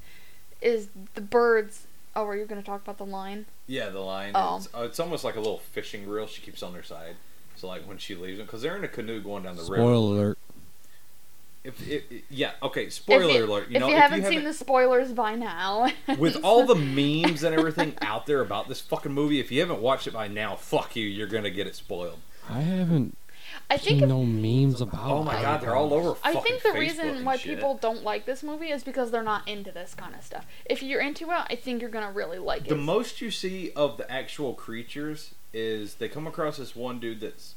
is the birds. Oh, are you going to talk about the line? Yeah, the line. Oh. Is, uh, it's almost like a little fishing reel she keeps on her side. So like when she leaves them, because they're in a canoe going down the river. Spoiler alert. If, if, if- yeah, okay. Spoiler if you, alert. You if know, you if haven't seen the spoilers by now, with all the memes and everything out there about this fucking movie, if you haven't watched it by now, fuck you. You're gonna get it spoiled. I haven't I think seen if, no memes about. Oh my god, they're all Box. over. I think the Facebook reason why shit. people don't like this movie is because they're not into this kind of stuff. If you're into it, I think you're gonna really like it. The most you see of the actual creatures is they come across this one dude that's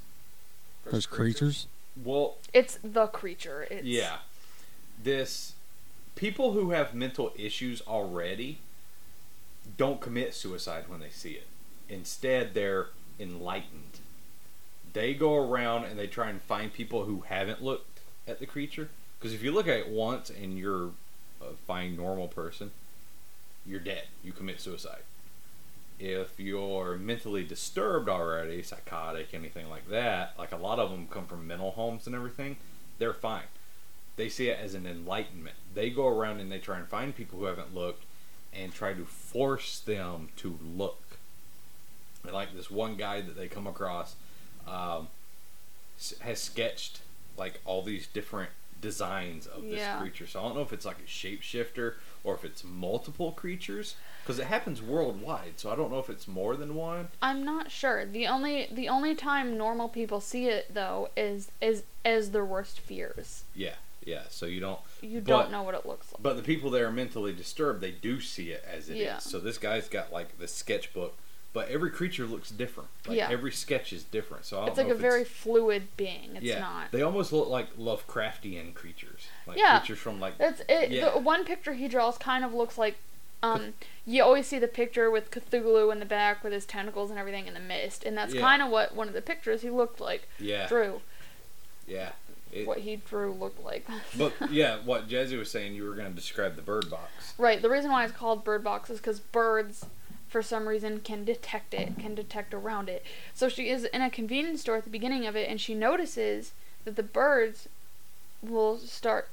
There's creatures. Well, it's the creature. It's, yeah. This people who have mental issues already don't commit suicide when they see it. Instead, they're enlightened. They go around and they try and find people who haven't looked at the creature. Because if you look at it once and you're a fine, normal person, you're dead. You commit suicide. If you're mentally disturbed already, psychotic, anything like that, like a lot of them come from mental homes and everything, they're fine. They see it as an enlightenment. They go around and they try and find people who haven't looked and try to force them to look. like this one guy that they come across um, has sketched like all these different designs of this Yeah. creature. So I don't know if it's like a shapeshifter or if it's multiple creatures because it happens worldwide. So I don't know if it's more than one. I'm not sure. The only the only time normal people see it though is is as their worst fears. Yeah, yeah. So you don't. You But- don't know what it looks like. But the people that are mentally disturbed, they do see it as it is. Yeah. So this guy's got like the sketchbook, but every creature looks different. Like Yeah. every sketch is different. So It's like a very fluid being. It's yeah. not. They almost look like Lovecraftian creatures, like Yeah. creatures from like It's it. Yeah. The one picture he draws kind of looks like, um, you always see the picture with Cthulhu in the back with his tentacles and everything in the mist, and that's Yeah. kind of what one of the pictures he looked like yeah, drew. yeah. It- What he drew looked like. but yeah, what Jazzy was saying, you were going to describe the bird box. right. The reason why it's called bird box is because birds, for some reason, can detect it, can detect around it. So she is in a convenience store at the beginning of it, and she notices that the birds will start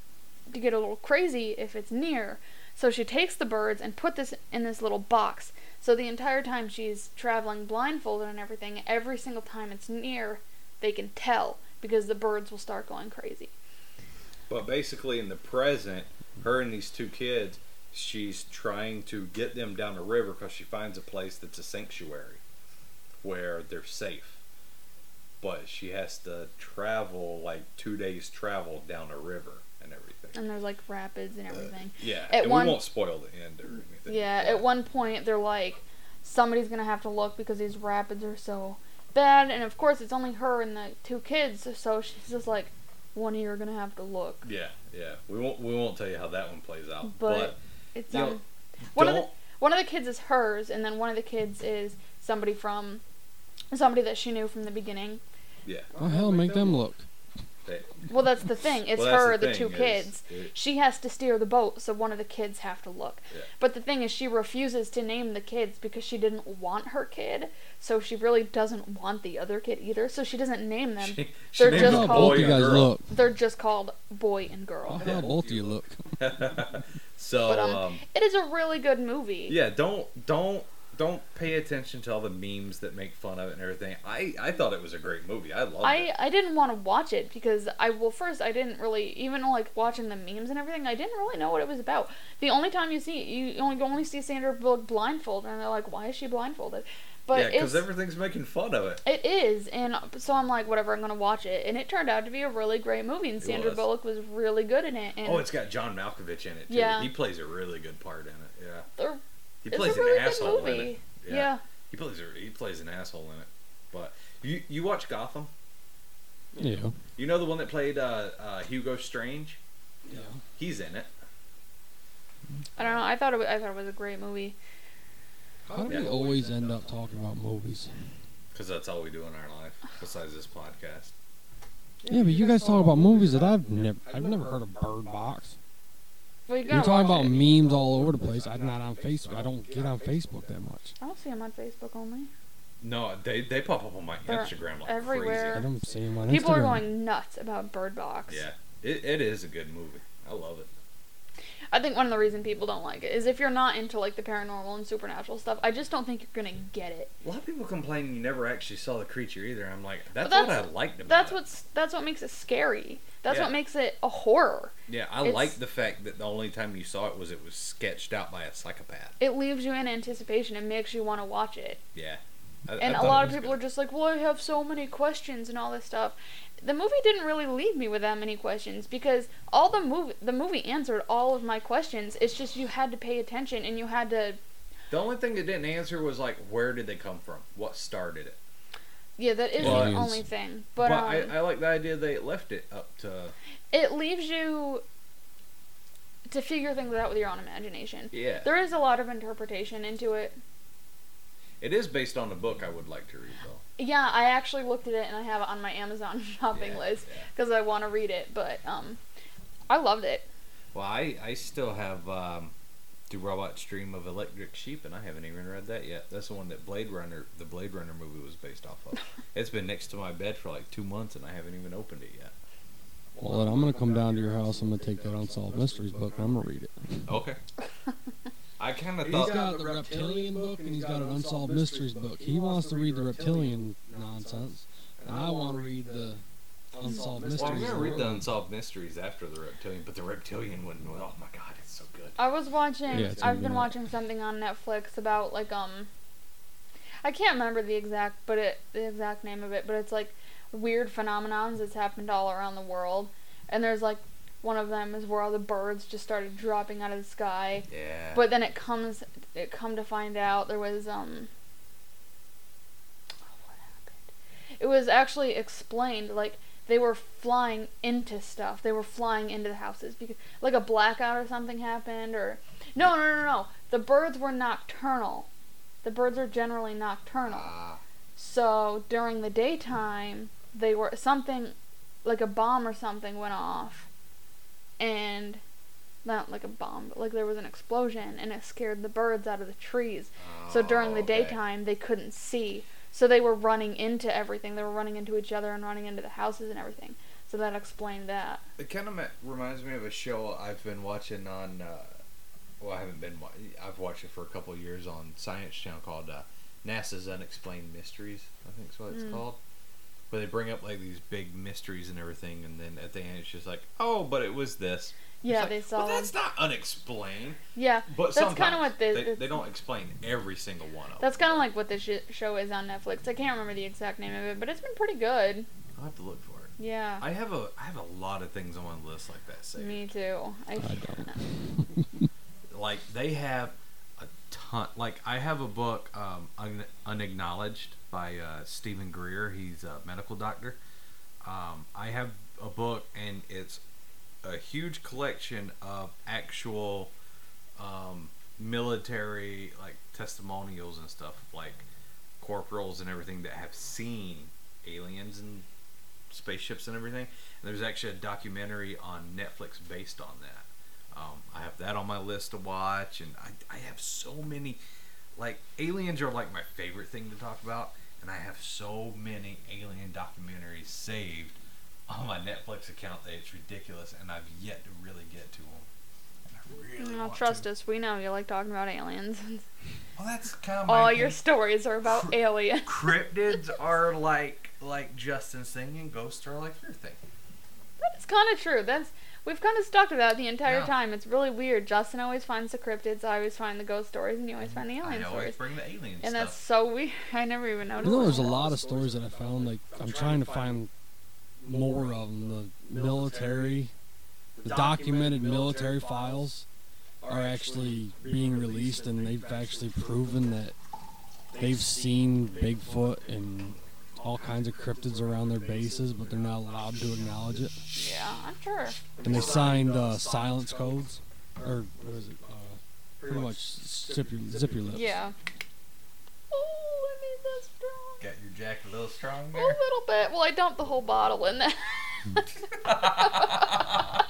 to get a little crazy if it's near. So she takes the birds and put this in this little box. So the entire time she's traveling blindfolded and everything, every single time it's near, they can tell because the birds will start going crazy. But basically, in the present, her and these two kids, she's trying to get them down a river because she finds a place that's a sanctuary where they're safe. But she has to travel like two days travel down a river and everything. And there's like rapids and uh, everything. Yeah, At and one- we won't spoil the end or anything. Yeah, at one point they're like, somebody's gonna have to look because these rapids are so bad, and of course it's only her and the two kids, so she's just like, one of you are gonna have to look. Yeah, yeah. We won't we won't tell you how that one plays out. But But, It's you um, one of the one of the kids is hers, and then one of the kids is somebody from somebody that she knew from the beginning. yeah. Oh hell, make them look. They- Well, that's the thing. It's Well, her, the the, two thing, kids. it- She has to steer the boat, so one of the kids have to look. Yeah. But the thing is, she refuses to name the kids because she didn't want her kid, so she really doesn't want the other kid either. So she doesn't name them. She, she They're named just called- both you boy guys and girl. look. They're just called boy and How girl. hell both of you look. so But um, um, it is a really good movie. yeah, don't don't don't pay attention to all the memes that make fun of it and everything. I I thought it was a great movie. I loved I, it. I didn't want to watch it because I well first I didn't really even like watching the memes and everything I didn't really know what it was about. The only time you see you only you only see Sandra Bullock blindfolded and they're like why is she blindfolded? But yeah, because everything's making fun of it. It is, and so I'm like, whatever, I'm gonna watch it, and it turned out to be a really great movie, and Sandra was. Bullock was really good in it, and Oh, it's got John Malkovich in it too. Yeah. He plays a really good part in it. Yeah. they're- He it's plays a really an asshole movie. in it. Yeah. He plays a, he plays an asshole in it. But you you watch Gotham? Yeah. You know the one that played uh, uh, Hugo Strange? Yeah. He's in it. I don't know. I thought it was, I thought it was a great movie. How do Yeah. we always end up talking about movies? Because that's all we do in our life, besides this podcast. Yeah, but you guys talk about movies that I've never I've never heard of Bird Box. Well, you You're gotta talking watch about it. memes all over the place. I'm not on Facebook. I don't get on Facebook that much. I don't see them on Facebook only. No, they they pop up on my They're Instagram like everywhere. I don't see them on People are going nuts about Bird Box. Yeah, it, it is a good movie. I love it. I think one of the reasons people don't like it is if you're not into like the paranormal and supernatural stuff, I just don't think you're gonna get it. A lot of people complain you never actually saw the creature either. I'm like, that's, that's- what I liked about That's it. what's that's what makes it scary. That's Yeah. what makes it a horror. Yeah, I it's- like the fact that the only time you saw it was it was sketched out by a psychopath. It leaves you in anticipation and makes you want to watch it. Yeah. I, And a lot of people are just like, "Well, I have so many questions and all this stuff." The movie didn't really leave me with that many questions because all the movie the movie answered all of my questions. It's just you had to pay attention and you had to The only thing it didn't answer was like, where did they come from? What started it? yeah, that is Well, the only thing. But, But, um, I, I like the idea they left it up to. it leaves you to figure things out with your own imagination. Yeah. There is a lot of interpretation into it. It is based on a book I would like to read though. Yeah, I actually looked at it and I have it on my Amazon shopping Yeah, list yeah. because I want to read it. But um, I loved it. Well, I, I still have um, the Robot Stream of Electric Sheep, and I haven't even read that yet. That's the one that Blade Runner, the Blade Runner movie, was based off of. it's been next to my bed for like two months, and I haven't even opened it yet. Well, then I'm gonna come down to your house. I'm gonna take that Unsolved Mysteries book and I'm gonna read it. Okay. I kind of he's got the reptilian book and he's got an unsolved mysteries book. He wants to read the reptilian nonsense, and I want to read the unsolved mysteries. Well, I'm gonna read the unsolved mysteries after the reptilian, but the reptilian one. Oh my god, it's so good. I was watching. Yeah, I've been watching something on Netflix about like um. I can't remember the exact, but it the exact name of it, but it's like weird phenomenons that's happened all around the world, and there's like one of them is where all the birds just started dropping out of the sky, Yeah. but then it comes it come to find out there was um. oh, what happened? It was actually explained like they were flying into stuff. They were flying into the houses because like a blackout or something happened or no no no no. The birds were nocturnal. The birds are generally nocturnal. Ah, So during the daytime, they were something like a bomb or something went off, and not like a bomb, but like there was an explosion, and it scared the birds out of the trees. So during the Oh, okay. daytime, they couldn't see. So they were running into everything. They were running into each other and running into the houses and everything. So that explained that. It kind of reminds me of a show I've been watching on. Uh, well, I haven't been. I've watched it for a couple of years on Science Channel called uh, NASA's Unexplained Mysteries. I think is what it's Mm. called. Where they bring up like these big mysteries and everything, and then at the end it's just like, oh, but it was this. Yeah, like, they Well, saw. that's not unexplained. yeah, But That's kinda what this- they, they don't explain every single one of that's kind of like what this sh- show is on Netflix. I can't remember the exact name of it, but it's been pretty good. I'll have to look for it. Yeah, I have a I have a lot of things on my list like that. Saved. me too. I, I don't. like they have a ton like i have a book um, un- unacknowledged by uh, Steven Greer. He's a medical doctor. Um, i have a book and it's a huge collection of actual um, military like testimonials and stuff like corporals and everything that have seen aliens and spaceships and everything. And there's actually a documentary on netflix based on that. Um, I have that on my list to watch, and I, I have so many. Like, aliens are like my favorite thing to talk about, and I have so many alien documentaries saved on my Netflix account that it's ridiculous, and I've yet to really get to them. Really no, trust to. us. We know you like talking about aliens. Well, that's kind of my All thing. your stories are about aliens. cryptids are like like Justin's thing, and ghosts are like your thing. That's kind of true. That's we've kind of stuck to that the entire Yeah. time. It's really weird. Justin always finds the cryptids. I always find the ghost stories, and you always find the I alien always stories. bring the alien And that's so weird. I never even noticed. You know, there's a lot of stories that I found. Like I'm trying to find more of them. The military, the documented military files are actually being released, and they've actually proven that they've seen Bigfoot and all kinds of cryptids around their bases, but they're not allowed to acknowledge it. Yeah, I'm sure. And they signed uh, silence codes, or what is it? Uh, pretty much zip your, zip your lips. Yeah. Oh, I made that strong. Got your jack a little strong there? A little bit. Well, I dumped the whole bottle in there.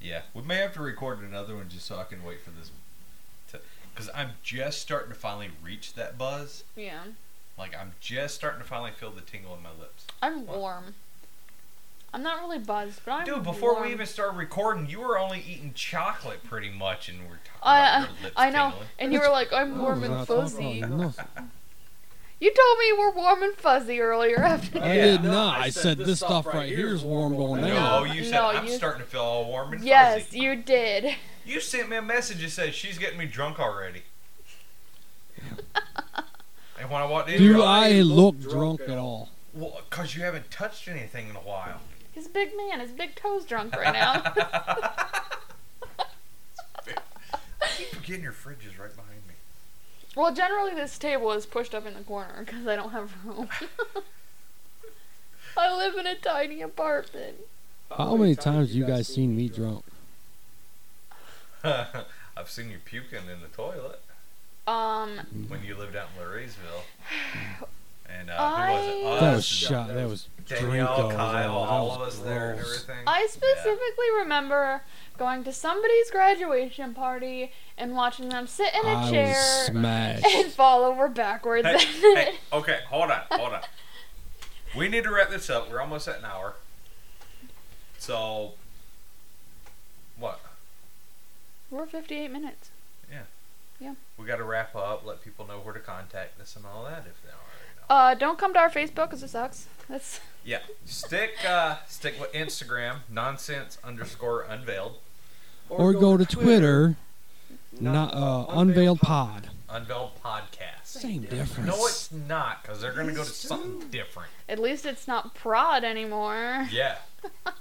Yeah, we may have to record another one just so I can wait for this. Because I'm just starting to finally reach that buzz. yeah. Like I'm just starting to finally feel the tingle in my lips. I'm warm. I'm not really buzzed, but I'm Dude, before warm. we even started recording, you were only eating chocolate pretty much, and we're talking I, about uh, your lips I know, tingling. and you were like, "I'm warm and fuzzy." You told me you were warm and fuzzy earlier. After I Yeah. did not. I said this stuff right here is warm going No, down. you said No, I'm you- starting to feel all warm and yes, fuzzy. Yes, you did. You sent me a message that said she's getting me drunk already. and when I walked in, Do you're I look drunk at all? well, because you haven't touched anything in a while. He's a big man. His big toes drunk right now. I keep forgetting your fridge is right behind me. well, generally this table is pushed up in the corner because I don't have room. I live in a tiny apartment. How many times have you guys seen me drunk? I've seen you puking in the toilet Um, when you lived out in Louisville. And uh, I- who was it? That was shot. That was Danielle, Drinko. Kyle, That all was of us there and everything. I specifically remember going to somebody's graduation party and watching them sit in a I chair and fall over backwards. Hey, hey, okay, hold on, hold on. We need to wrap this up. We're almost at an hour. So, We're 58 minutes. Yeah. Yeah. We got to wrap up. Let people know where to contact us and all that if they already know. Uh, don't come to our Facebook because it sucks. That's Yeah, stick uh, stick with Instagram nonsense underscore unveiled Or go to Twitter, not uh, Unveiled Pod. unveiled podcast. Same difference. No, it's not because they're gonna go to something different. at least it's not prod anymore. Yeah,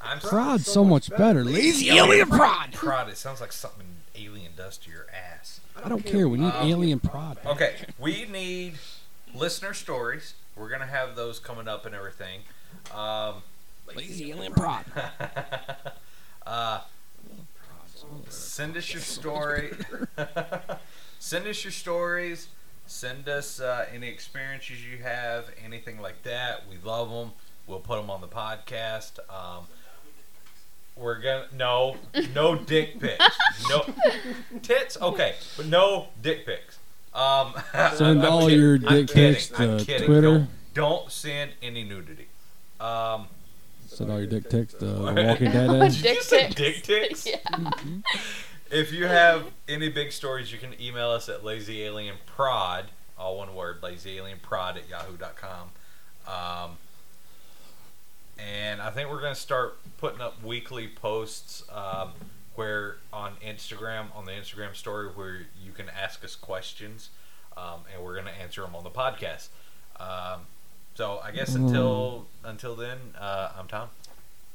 I'm sorry. Prod's so much better. Lazy alien prod. Prod. It sounds like something alien dust to your ass. I don't care. We need Um, alien prod. Okay, we need listener stories. We're gonna have those coming up and everything. Um, Lazy alien prod. uh, send us your story. send us your stories. Send us uh, any experiences you have, anything like that. We love them. We'll put them on the podcast. Um, we're gonna no no dick pics. No tits. Okay, but no dick pics. Um, Send I'm all kidding. your I'm dick kidding. pics I'm to kidding. Twitter. Don't, don't send any nudity. Um, Send all your dick pics to Walking Dead. Did you Dick say pics. dick pics? yeah. If you have any big stories, you can email us at lazyalienprod, all one word, lazyalienprod at yahoo.com. Um, and I think we're going to start putting up weekly posts um, where on Instagram, on the Instagram story, where you can ask us questions, um, and we're gonna answer them on the podcast. Um, so I guess hmm. until until then, uh, I'm Tom.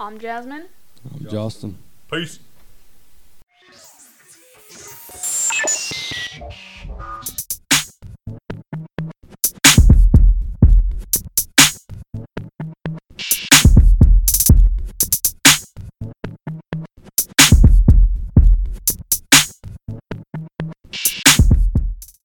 I'm Jasmine. I'm Justin. Peace.